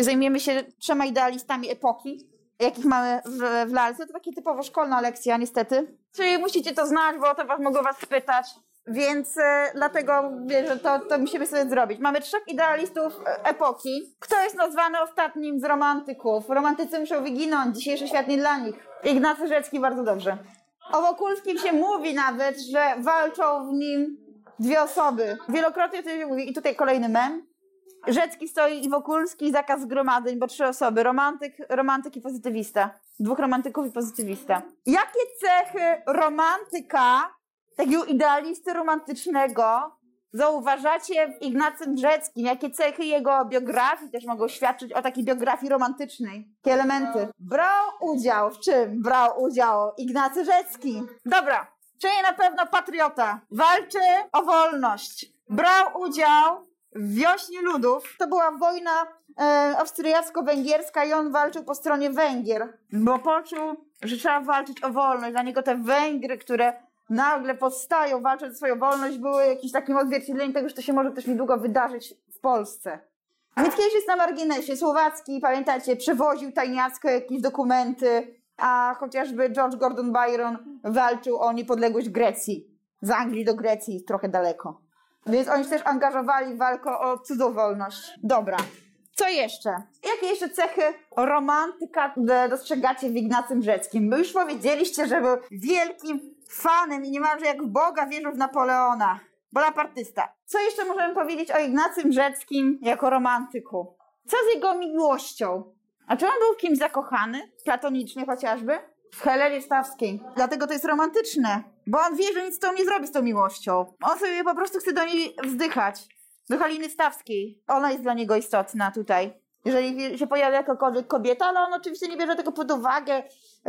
Zajmiemy się trzema idealistami epoki, jakich mamy w, w lalce. To takie typowo szkolna lekcja, niestety. Czyli musicie to znać, bo o to was mogą was spytać. Więc e, dlatego że to, to musimy sobie zrobić. Mamy trzech idealistów e, epoki. Kto jest nazwany ostatnim z romantyków? Romantycy muszą wyginąć, dzisiejszy świat nie dla nich. Ignacy Rzecki bardzo dobrze. O Wokulskim się mówi nawet, że walczą w nim dwie osoby. Wielokrotnie to się mówi. I tutaj kolejny mem. Rzecki stoi i Wokulski, zakaz zgromadzeń, bo trzy osoby. Romantyk, romantyk i pozytywista. Dwóch romantyków i pozytywista. Jakie cechy romantyka, takiego idealisty romantycznego, zauważacie w Ignacym Rzeckim? Jakie cechy jego biografii też mogą świadczyć o takiej biografii romantycznej? Jakie elementy? Brał udział w czym? Brał udział Ignacy Rzecki. Dobra, czyli na pewno patriota. Walczy o wolność. Brał udział w wiośnie ludów. To była wojna e, austriacko-węgierska i on walczył po stronie Węgier, bo poczuł, że trzeba walczyć o wolność. Dla niego te Węgry, które nagle powstają, walczą o swoją wolność, były jakimś takim odzwierciedleniem tego, że to się może też niedługo wydarzyć w Polsce. Kiedyś jest na marginesie. Słowacki, pamiętacie, przewoził tajniacko jakieś dokumenty, a chociażby George Gordon Byron walczył o niepodległość Grecji. Z Anglii do Grecji trochę daleko. Więc oni się też angażowali w walkę o cudowolność. Dobra. Co jeszcze? Jakie jeszcze cechy romantyka e, dostrzegacie w Ignacym Rzeckim? Bo już powiedzieliście, że był wielkim fanem i niemalże jak w Boga wierzył w Napoleona. Bonapartysta. Co jeszcze możemy powiedzieć o Ignacym Rzeckim jako romantyku? Co z jego miłością? A czy on był w kimś zakochany? Platonicznie chociażby? W Helenie Stawskiej. Dlatego to jest romantyczne. Bo on wie, że nic z tą nie zrobi z tą miłością. On sobie po prostu chce do niej wzdychać. Do Haliny Stawskiej. Ona jest dla niego istotna tutaj. Jeżeli się pojawia jakakolwiek kobieta, ale on oczywiście nie bierze tego pod uwagę,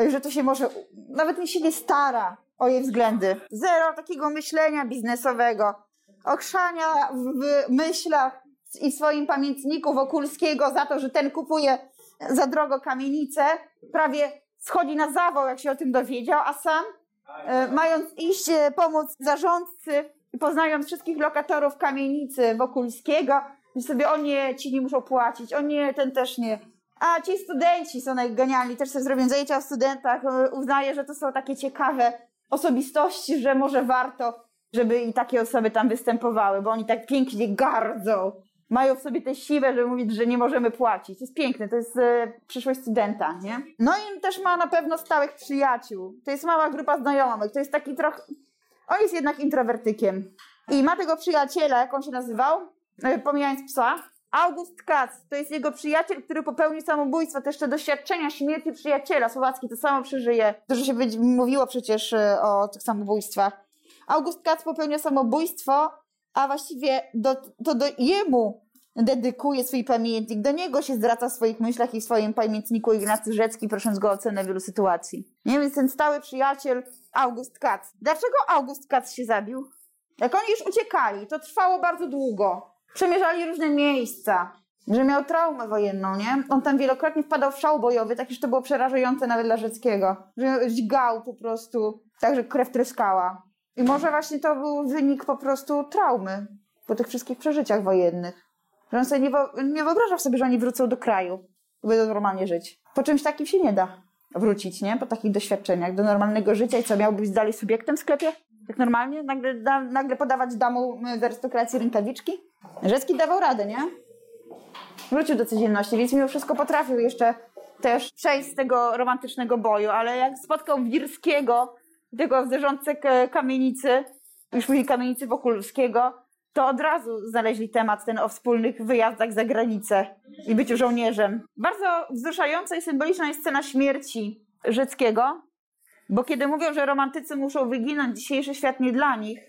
że to się może, nawet się nie stara o jej względy. Zero takiego myślenia biznesowego, ochrzania w myślach i swoim pamiętniku Wokulskiego za to, że ten kupuje za drogo kamienicę, prawie schodzi na zawał, jak się o tym dowiedział, a sam e, mając iść e, pomóc zarządcy i poznając wszystkich lokatorów kamienicy Wokulskiego, sobie, o nie, ci nie muszą płacić, o nie, ten też nie. A ci studenci są najgenialni, też sobie zrobią zajęcia o studentach, e, uznaje, że to są takie ciekawe osobistości, że może warto, żeby i takie osoby tam występowały, bo oni tak pięknie gardzą. Mają w sobie tę siłę, żeby mówić, że nie możemy płacić. To jest piękne, to jest e, przyszłość studenta, nie? No i też ma na pewno stałych przyjaciół. To jest mała grupa znajomych, to jest taki trochę... On jest jednak introwertykiem. I ma tego przyjaciela, jak on się nazywał? E, pomijając psa. August Katz, to jest jego przyjaciel, który popełnił samobójstwo. To jeszcze doświadczenia śmierci przyjaciela. Słowacki to samo przeżyje. Dużo się mówiło przecież e, o tych samobójstwach. August Katz popełnia samobójstwo, a właściwie do, to do jemu dedykuje swój pamiętnik. Do niego się zwraca w swoich myślach i w swoim pamiętniku Ignacy Rzecki, prosząc go o ocenę wielu sytuacji. Nie więc ten stały przyjaciel August Katz. Dlaczego August Katz się zabił? Jak oni już uciekali, to trwało bardzo długo. Przemierzali różne miejsca. Że miał traumę wojenną, nie? On tam wielokrotnie wpadał w szał bojowy, tak że to było przerażające nawet dla Rzeckiego. Że dźgał po prostu, tak że krew tryskała. I może właśnie to był wynik po prostu traumy po tych wszystkich przeżyciach wojennych. Że on sobie nie, nie wyobrażał sobie, że oni wrócą do kraju będą normalnie żyć. Po czymś takim się nie da wrócić, nie? Po takich doświadczeniach do normalnego życia i co, miał być dalej subiektem w sklepie? Tak normalnie? Nagle, da, nagle podawać damom y, z arystokracji rękawiczki? Rzecki dawał radę, nie? Wrócił do codzienności, więc mimo wszystko potrafił jeszcze też przejść z tego romantycznego boju, ale jak spotkał Wirskiego, tego zarządcę k- kamienicy, już później kamienicy Wokulskiego, to od razu znaleźli temat ten o wspólnych wyjazdach za granicę i byciu żołnierzem. Bardzo wzruszająca i symboliczna jest scena śmierci Rzeckiego, bo kiedy mówią, że romantycy muszą wyginąć, dzisiejszy świat nie dla nich,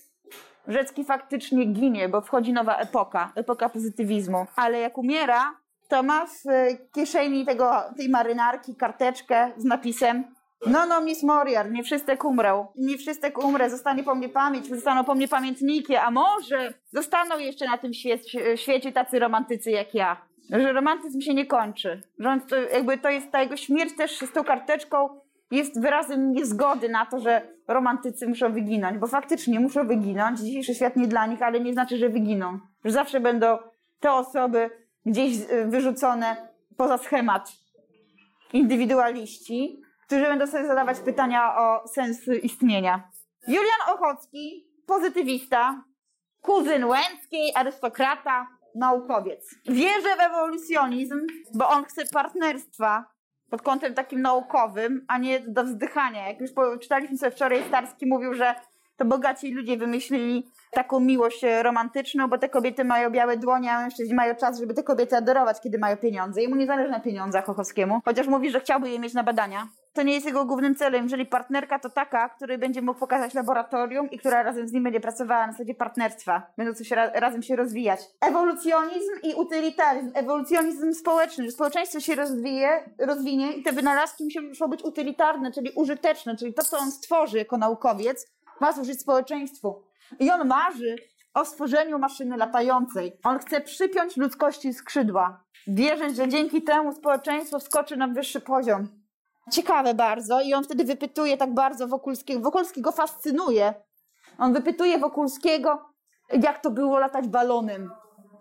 Rzecki faktycznie ginie, bo wchodzi nowa epoka, epoka pozytywizmu. Ale jak umiera, to ma w e, kieszeni tego, tej marynarki karteczkę z napisem no, no, Miss Moriar, nie wszyscy umrą. Nie wszyscy umrę, zostanie po mnie pamięć, zostaną po mnie pamiętniki, a może zostaną jeszcze na tym świe- świecie tacy romantycy jak ja. Że romantyzm się nie kończy. Że on, to, jakby to jest ta jego śmierć też z tą karteczką jest wyrazem niezgody na to, że romantycy muszą wyginąć, bo faktycznie muszą wyginąć. Dzisiejszy świat nie dla nich, ale nie znaczy, że wyginą. Że zawsze będą te osoby gdzieś y, wyrzucone poza schemat indywidualiści, którzy będą sobie zadawać pytania o sens istnienia. Julian Ochocki, pozytywista, kuzyn Łęckiej, arystokrata, naukowiec. Wierzy w ewolucjonizm, bo on chce partnerstwa pod kątem takim naukowym, a nie do wzdychania. Jak już czytaliśmy sobie wczoraj, Starski mówił, że to bogaci ludzie wymyślili taką miłość romantyczną, bo te kobiety mają białe dłonie, a mężczyźni mają czas, żeby te kobiety adorować, kiedy mają pieniądze. Jemu nie zależy na pieniądzach Ochowskiemu, chociaż mówi, że chciałby je mieć na badania. To nie jest jego głównym celem. Jeżeli partnerka to taka, której będzie mógł pokazać laboratorium i która razem z nim będzie pracowała na zasadzie partnerstwa. Będą ra razem się rozwijać. Ewolucjonizm i utylitaryzm. Ewolucjonizm społeczny, że społeczeństwo się rozwije, rozwinie i te wynalazki muszą być utylitarne, czyli użyteczne, czyli to, co on stworzy jako naukowiec, ma służyć społeczeństwu. I on marzy o stworzeniu maszyny latającej. On chce przypiąć ludzkości skrzydła. Wierzyć, że dzięki temu społeczeństwo wskoczy na wyższy poziom. Ciekawe bardzo. I on wtedy wypytuje tak bardzo Wokulskiego. Wokulski go fascynuje. On wypytuje Wokulskiego, jak to było latać balonem.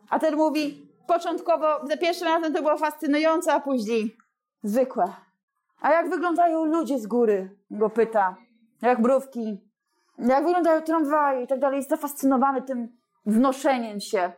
A ten mówi, początkowo, za pierwszym razem to było fascynujące, a później zwykłe. A jak wyglądają ludzie z góry? Go pyta. Jak mrówki, jak wyglądają tramwaje i tak dalej, jest zafascynowany tym wnoszeniem się.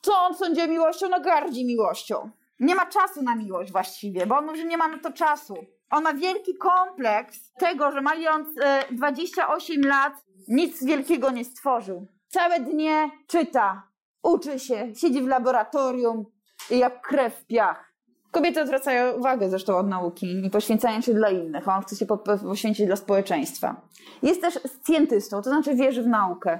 Co on sądzi o miłości? Ona gardzi miłością. Nie ma czasu na miłość właściwie, bo on mówi, że nie ma na to czasu. On ma wielki kompleks tego, że mając e, 28 lat nic wielkiego nie stworzył. Całe dnie czyta, uczy się, siedzi w laboratorium jak krew w piach. Kobiety odwracają uwagę zresztą od nauki i poświęcają się dla innych, a on chce się poświęcić dla społeczeństwa. Jest też scjentystą, to znaczy wierzy w naukę.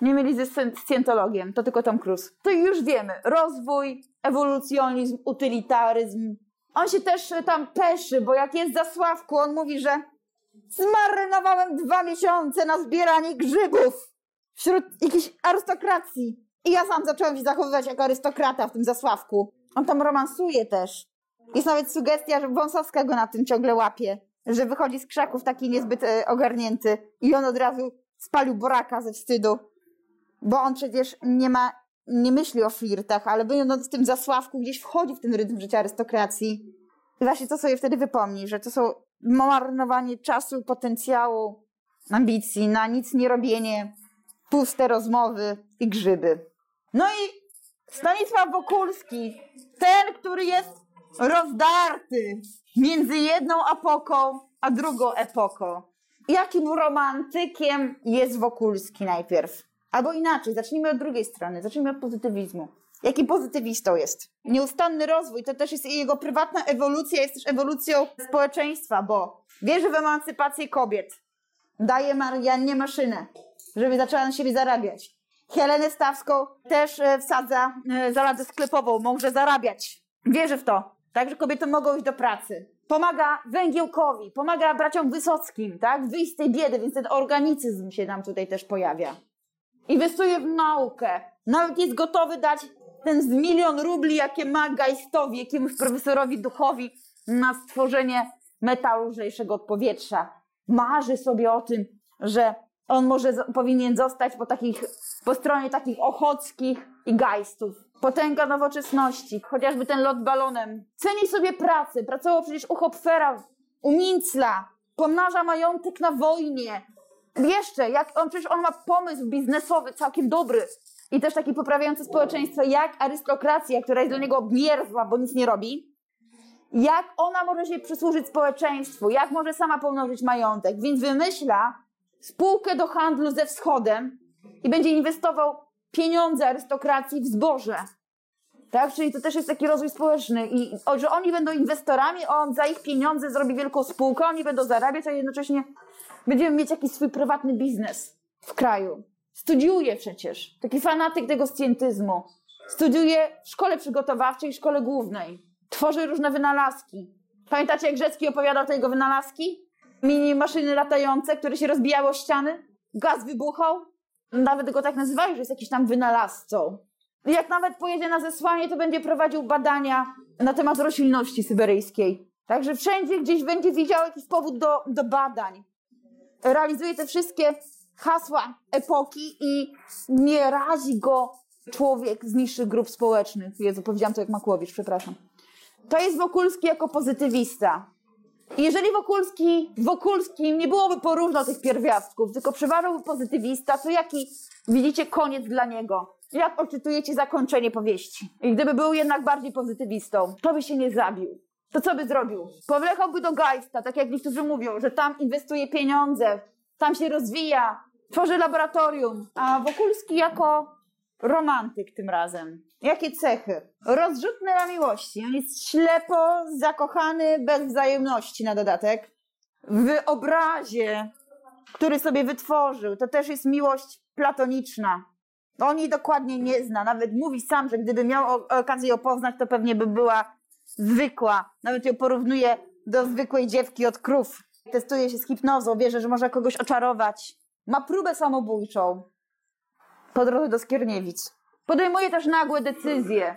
Nie mieli ze scjentologiem, to tylko Tom Cruise. To już wiemy. Rozwój, ewolucjonizm, utylitaryzm. On się też tam peszy, bo jak jest za Sławku, on mówi, że zmarnowałem dwa miesiące na zbieranie grzybów wśród jakiejś arystokracji. I ja sam zacząłem się zachowywać jako arystokrata w tym Zasławku. On tam romansuje też. Jest nawet sugestia, że Wąsowska go na tym ciągle łapie. Że wychodzi z krzaków taki niezbyt e, ogarnięty i on od razu spalił boraka ze wstydu. Bo on przecież nie ma, nie myśli o flirtach, ale będąc w tym zasławku gdzieś wchodzi w ten rytm życia arystokracji. I właśnie to sobie wtedy wypomni, że to są marnowanie czasu, potencjału, ambicji na nic nie robienie, puste rozmowy i grzyby. No i Stanisław Wokulski, ten, który jest rozdarty między jedną epoką a drugą epoką. Jakim romantykiem jest Wokulski najpierw? Albo inaczej, zacznijmy od drugiej strony, zacznijmy od pozytywizmu. Jaki pozytywistą jest? Nieustanny rozwój to też jest jego prywatna ewolucja, jest też ewolucją społeczeństwa, bo wierzy w emancypację kobiet. Daje Mariannie maszynę, żeby zaczęła na siebie zarabiać. Helenę Stawską też e, wsadza e, za radę sklepową, może zarabiać. Wierzy w to tak, że kobiety mogą iść do pracy. Pomaga Węgiełkowi, pomaga braciom Wysockim, tak, wyjść z tej biedy, więc ten organicyzm się nam tutaj też pojawia. Inwestuje w naukę. Nawet jest gotowy dać ten z milion rubli, jakie ma Geistowi, jakiemuś profesorowi duchowi na stworzenie metalu lżejszego od powietrza. Marzy sobie o tym, że on może powinien zostać po, takich, po stronie takich ochockich i geistów. Potęga nowoczesności, chociażby ten lot balonem. Ceni sobie pracę, pracował przecież u Hopfera, u Mincla, pomnaża majątek na wojnie. Jeszcze, jak on przecież on ma pomysł biznesowy całkiem dobry i też taki poprawiający społeczeństwo, jak arystokracja, która jest dla niego obmierzła, bo nic nie robi, jak ona może się przysłużyć społeczeństwu, jak może sama pomnożyć majątek. Więc wymyśla spółkę do handlu ze wschodem i będzie inwestował pieniądze arystokracji w zboże. Tak? Czyli to też jest taki rozwój społeczny. I że oni będą inwestorami, on za ich pieniądze zrobi wielką spółkę, oni będą zarabiać, a jednocześnie będziemy mieć jakiś swój prywatny biznes w kraju. Studiuje przecież. Taki fanatyk tego scjentyzmu. Studiuje w szkole przygotowawczej, szkole głównej. Tworzy różne wynalazki. Pamiętacie, jak Grzecki opowiadał te jego wynalazki? Mini maszyny latające, które się rozbijały o ściany? Gaz wybuchał? Nawet go tak nazywają, że jest jakiś tam wynalazcą. Jak nawet pojedzie na zesłanie, to będzie prowadził badania na temat roślinności syberyjskiej. Także wszędzie gdzieś będzie widział jakiś powód do, do badań. Realizuje te wszystkie hasła epoki i nie razi go człowiek z niższych grup społecznych. Jezu, powiedziałam to jak Makłowicz, przepraszam. to jest Wokulski jako pozytywista. I jeżeli Wokulski, Wokulskim nie byłoby porównał tych pierwiastków, tylko przeważałby pozytywista, to jaki widzicie koniec dla niego? Jak odczytujecie zakończenie powieści? I gdyby był jednak bardziej pozytywistą, to by się nie zabił. To co by zrobił? Powlekałby do Geista, tak jak niektórzy mówią, że tam inwestuje pieniądze, tam się rozwija, tworzy laboratorium. A Wokulski jako romantyk tym razem. Jakie cechy? Rozrzutny na miłości. On jest ślepo zakochany bez wzajemności na dodatek. W obrazie, który sobie wytworzył, to też jest miłość platoniczna. On jej dokładnie nie zna. Nawet mówi sam, że gdyby miał okazję ją poznać, to pewnie by była zwykła. Nawet ją porównuje do zwykłej dziewki od krów. Testuje się z hipnozą, wierzy, że może kogoś oczarować. Ma próbę samobójczą po drodze do Skierniewic. Podejmuje też nagłe decyzje.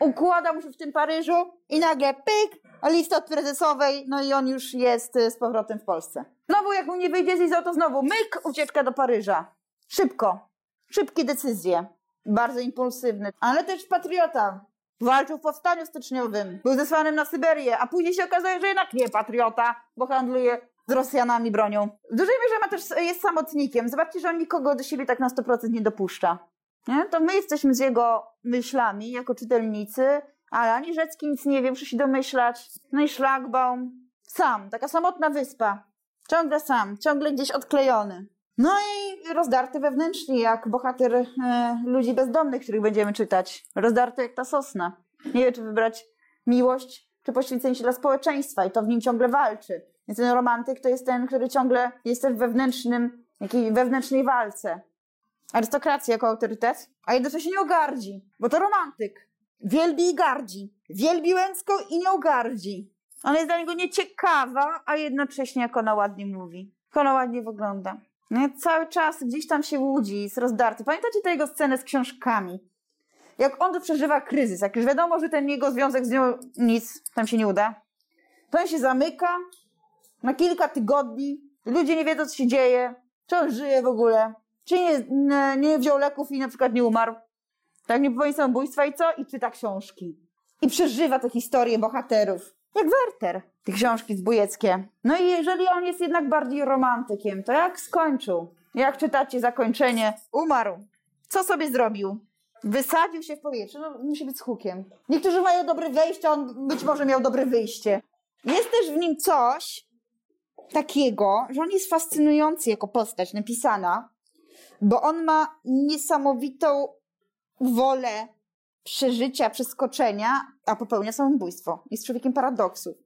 Układa mu się w tym Paryżu i nagle pyk, list od prezesowej, no i on już jest y, z powrotem w Polsce. Znowu jak mu nie wyjdzie z Izą, to znowu myk, ucieczka do Paryża. Szybko. Szybkie decyzje. Bardzo impulsywny, ale też patriota. Walczył w powstaniu styczniowym, był zesłanym na Syberię, a później się okazuje, że jednak nie patriota, bo handluje z Rosjanami bronią. W dużej mierze ma też, jest samotnikiem. Zobaczcie, że on nikogo do siebie tak na 100% nie dopuszcza. Nie? To my jesteśmy z jego myślami jako czytelnicy, ale ani Rzecki nic nie wie, muszę się domyślać. No i Szlagbaum sam, taka samotna wyspa. Ciągle sam, ciągle gdzieś odklejony. No i rozdarty wewnętrznie, jak bohater e, ludzi bezdomnych, których będziemy czytać. Rozdarty jak ta sosna. Nie wie, czy wybrać miłość, czy poświęcenie się dla społeczeństwa i to w nim ciągle walczy. Więc ten romantyk to jest ten, który ciągle jest w wewnętrznym, jakiej wewnętrznej walce. Arystokracja jako autorytet, a jednocześnie nie ogardzi, bo to romantyk. Wielbi i gardzi. Wielbi Łęcką i nie ogardzi. Ona jest dla niego nieciekawa, a jednocześnie jak ona ładnie mówi. Jak ładnie wygląda. No cały czas gdzieś tam się łudzi, jest rozdarty. Pamiętacie tę jego scenę z książkami? Jak on przeżywa kryzys, jak już wiadomo, że ten jego związek z nią nic tam się nie uda, to on się zamyka, na kilka tygodni. Ludzie nie wiedzą, co się dzieje, czy on żyje w ogóle, czy nie, nie, nie wziął leków i na przykład nie umarł. Tak, nie popełnił samobójstwa i co? I czyta książki. I przeżywa te historie bohaterów. Jak Werter, te książki zbójeckie. No i jeżeli on jest jednak bardziej romantykiem, to jak skończył? Jak czytacie zakończenie? Umarł. Co sobie zrobił? Wysadził się w powietrze. No, musi być z hukiem. Niektórzy mają dobre wejście, on być może miał dobre wyjście. Jest też w nim coś, takiego, że on jest fascynujący jako postać napisana, bo on ma niesamowitą wolę przeżycia, przeskoczenia, a popełnia samobójstwo. Jest człowiekiem paradoksów.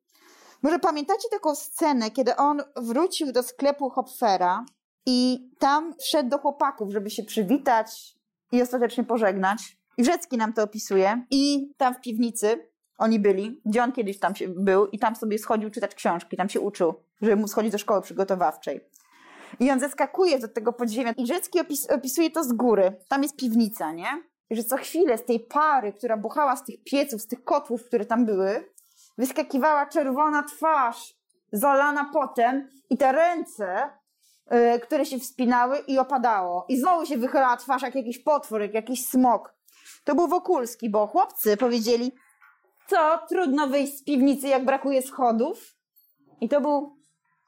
Może pamiętacie taką scenę, kiedy on wrócił do sklepu Hopfera i tam wszedł do chłopaków, żeby się przywitać i ostatecznie pożegnać. I Wrzecki nam to opisuje. I tam w piwnicy oni byli, gdzie on kiedyś tam był i tam sobie schodził czytać książki, tam się uczył, żeby mu schodzić do szkoły przygotowawczej. I on zeskakuje do tego podziemia i Rzecki opis, opisuje to z góry. Tam jest piwnica, nie? Że co chwilę z tej pary, która buchała z tych pieców, z tych kotłów, które tam były, wyskakiwała czerwona twarz, zalana potem i te ręce, yy, które się wspinały i opadało. I znowu się wychylała twarz jak jakiś potwór, jak jakiś smok. To był Wokulski, bo chłopcy powiedzieli, co trudno wyjść z piwnicy, jak brakuje schodów. I to był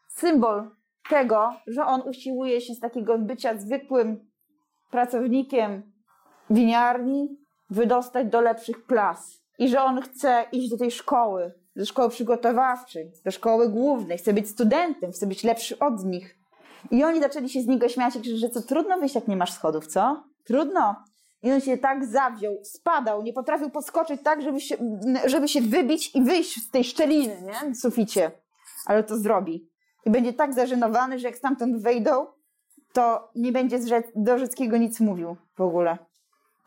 symbol tego, że on usiłuje się z takiego bycia zwykłym pracownikiem winiarni wydostać do lepszych klas. I że on chce iść do tej szkoły, do szkoły przygotowawczej, do szkoły głównej, chce być studentem, chce być lepszy od nich. I oni zaczęli się z niego śmiać, że co trudno wyjść, jak nie masz schodów, co? Trudno. I on się tak zawziął, spadał, nie potrafił podskoczyć tak, żeby się, żeby się wybić i wyjść z tej szczeliny, nie? W suficie. Ale to zrobi. I będzie tak zażenowany, że jak stamtąd wejdą, to nie będzie do Rzeckiego nic mówił w ogóle.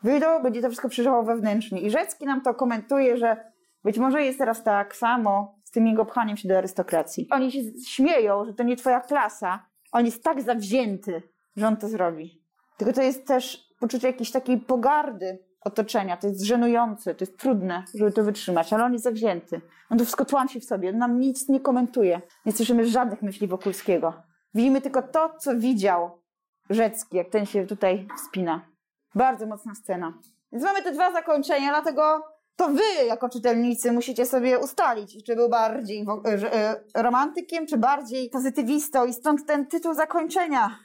Wyjdą, będzie to wszystko przeżywał wewnętrznie. I Rzecki nam to komentuje, że być może jest teraz tak samo z tym jego pchaniem się do arystokracji. Oni się śmieją, że to nie twoja klasa. On jest tak zawzięty, że on to zrobi. Tylko to jest też poczucie jakiejś takiej pogardy otoczenia. To jest żenujące, to jest trudne, żeby to wytrzymać, ale on jest zawzięty. On to wszystko tłamsi w sobie, on nam nic nie komentuje. Nie słyszymy żadnych myśli Wokulskiego. Widzimy tylko to, co widział Rzecki, jak ten się tutaj wspina. Bardzo mocna scena. Więc mamy te dwa zakończenia, dlatego to wy, jako czytelnicy, musicie sobie ustalić, czy był bardziej e, romantykiem, czy bardziej pozytywistą. I stąd ten tytuł zakończenia,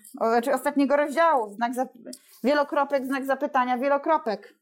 czy ostatniego rozdziału. Znak wielokropek, znak zapytania, wielokropek.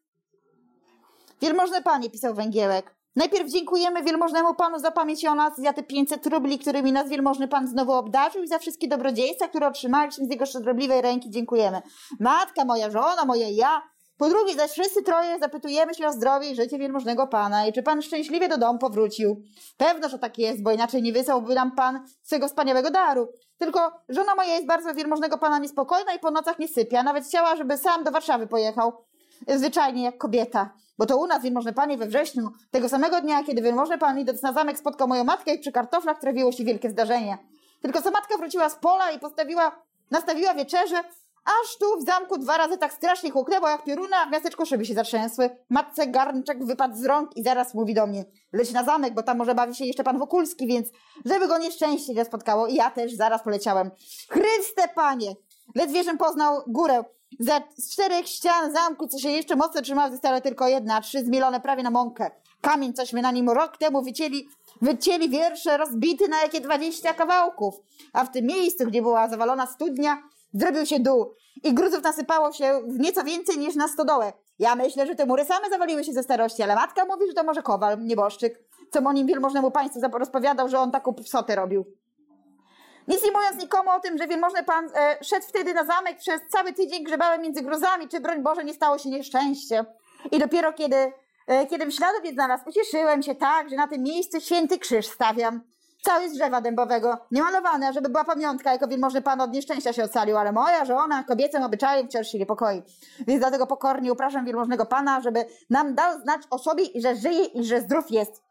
Wielmożny panie, pisał Węgiełek. Najpierw dziękujemy wielmożnemu panu za pamięć o nas, za te 500 rubli, którymi nas wielmożny pan znowu obdarzył i za wszystkie dobrodziejstwa, które otrzymaliśmy z jego szczodrobliwej ręki. Dziękujemy. Matka, moja żona, moja ja, po drugie zaś wszyscy troje zapytujemy się o zdrowie i życie wielmożnego Pana i czy Pan szczęśliwie do domu powrócił. Pewno, że tak jest, bo inaczej nie wysłałby nam Pan swego wspaniałego daru. Tylko żona moja jest bardzo wielmożnego Pana niespokojna i po nocach nie sypia. Nawet chciała, żeby sam do Warszawy pojechał. Zwyczajnie jak kobieta. Bo to u nas wielmożny Panie we wrześniu, tego samego dnia, kiedy wielmożny Pan idąc na zamek spotkał moją matkę i przy kartoflach trawiło się wielkie zdarzenie. Tylko co matka wróciła z pola i postawiła, nastawiła wieczerze, Aż tu w zamku dwa razy tak strasznie huknęło jak pioruna, a w miasteczku szyby się zatrzęsły. Matce garnczek wypadł z rąk i zaraz mówi do mnie, leć na zamek, bo tam może bawi się jeszcze pan Wokulski, więc żeby go nieszczęście nie spotkało. I ja też zaraz poleciałem. Chryste panie! Ledwie żem poznał górę. Za czterech ścian zamku, co się jeszcze mocno trzymało, została tylko jedna, trzy zmielone prawie na mąkę. Kamień, cośmy na nim rok temu wycięli, wycięli wiersze rozbity na jakie dwadzieścia kawałków. A w tym miejscu, gdzie była zawalona studnia, zrobił się dół i gruzów nasypało się nieco więcej niż na stodołę. Ja myślę, że te mury same zawaliły się ze starości, ale matka mówi, że to może kowal, nieboszczyk, co o nim wielmożnemu państwu rozpowiadał, że on taką psotę robił. Nic nie mówiąc nikomu o tym, że wielmożny pan e, szedł wtedy na zamek, przez cały tydzień grzebałem między gruzami, czy broń Boże nie stało się nieszczęście. I dopiero kiedy, e, kiedy śladowiec znalazł, ucieszyłem się tak, że na tym miejscu święty krzyż stawiam. Cały z drzewa dębowego, niemalowane, żeby była pamiątka, jako wielmożny pan od nieszczęścia się ocalił, ale moja żona kobiecym obyczajem wciąż się niepokoi. Więc dlatego pokornie upraszam wielmożnego pana, żeby nam dał znać o sobie, że żyje i że zdrów jest.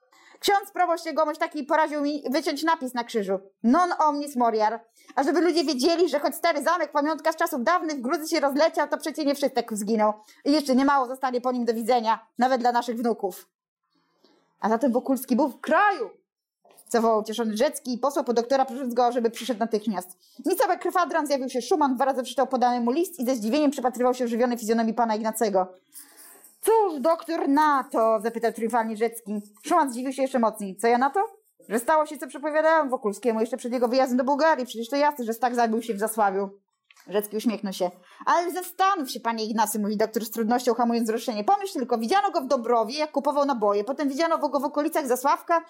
Ksiądz proboszcz jegomość taki poraził mi wyciąć napis na krzyżu. Non omnis moriar. A żeby ludzie wiedzieli, że choć stary zamek, pamiątka z czasów dawnych w Gruzji się rozleciał, to przecie nie wszystek zginął. I jeszcze niemało zostanie po nim do widzenia, nawet dla naszych wnuków. A zatem Wokulski był w kraju, zawołał cieszony Rzecki i posłał po doktora, prosząc go, żeby przyszedł natychmiast. Nicały krwadran zjawił się Szuman, dwa razy przeczytał podany mu list i ze zdziwieniem przypatrywał się żywionej fizjonomii pana Ignacego. Cóż, doktor, na to? zapytał triumfalnie Rzecki. Szuman zdziwił się jeszcze mocniej. Co ja na to? Że stało się, co przepowiadałem Wokulskiemu jeszcze przed jego wyjazdem do Bułgarii. Przecież to jasne, że tak zabił się w Zasławiu. Rzecki uśmiechnął się. Ale zastanów się, panie Ignacy, mówi doktor z trudnością hamując wzruszenie. Pomyśl tylko, widziano go w Dobrowie, jak kupował naboje, potem widziano go w okolicach Zasławka,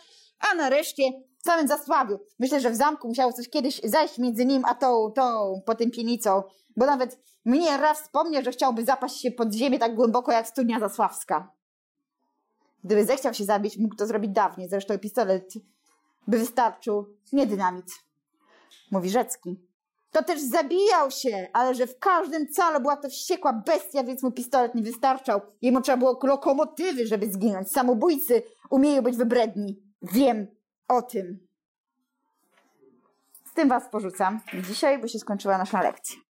a nareszcie w samym Zasławiu. Myślę, że w zamku musiało coś kiedyś zajść między nim a tą, tą potępienicą, bo nawet mnie raz wspomniał, że chciałby zapaść się pod ziemię tak głęboko jak studnia zasławska. Gdyby zechciał się zabić, mógł to zrobić dawniej, zresztą pistolet by wystarczył, nie dynamit. Mówi Rzecki. To też zabijał się, ale że w każdym calu była to wściekła bestia, więc mu pistolet nie wystarczał. Jemu trzeba było lokomotywy, żeby zginąć. Samobójcy umieją być wybredni. Wiem o tym. Z tym was porzucam dzisiaj, bo się skończyła nasza lekcja.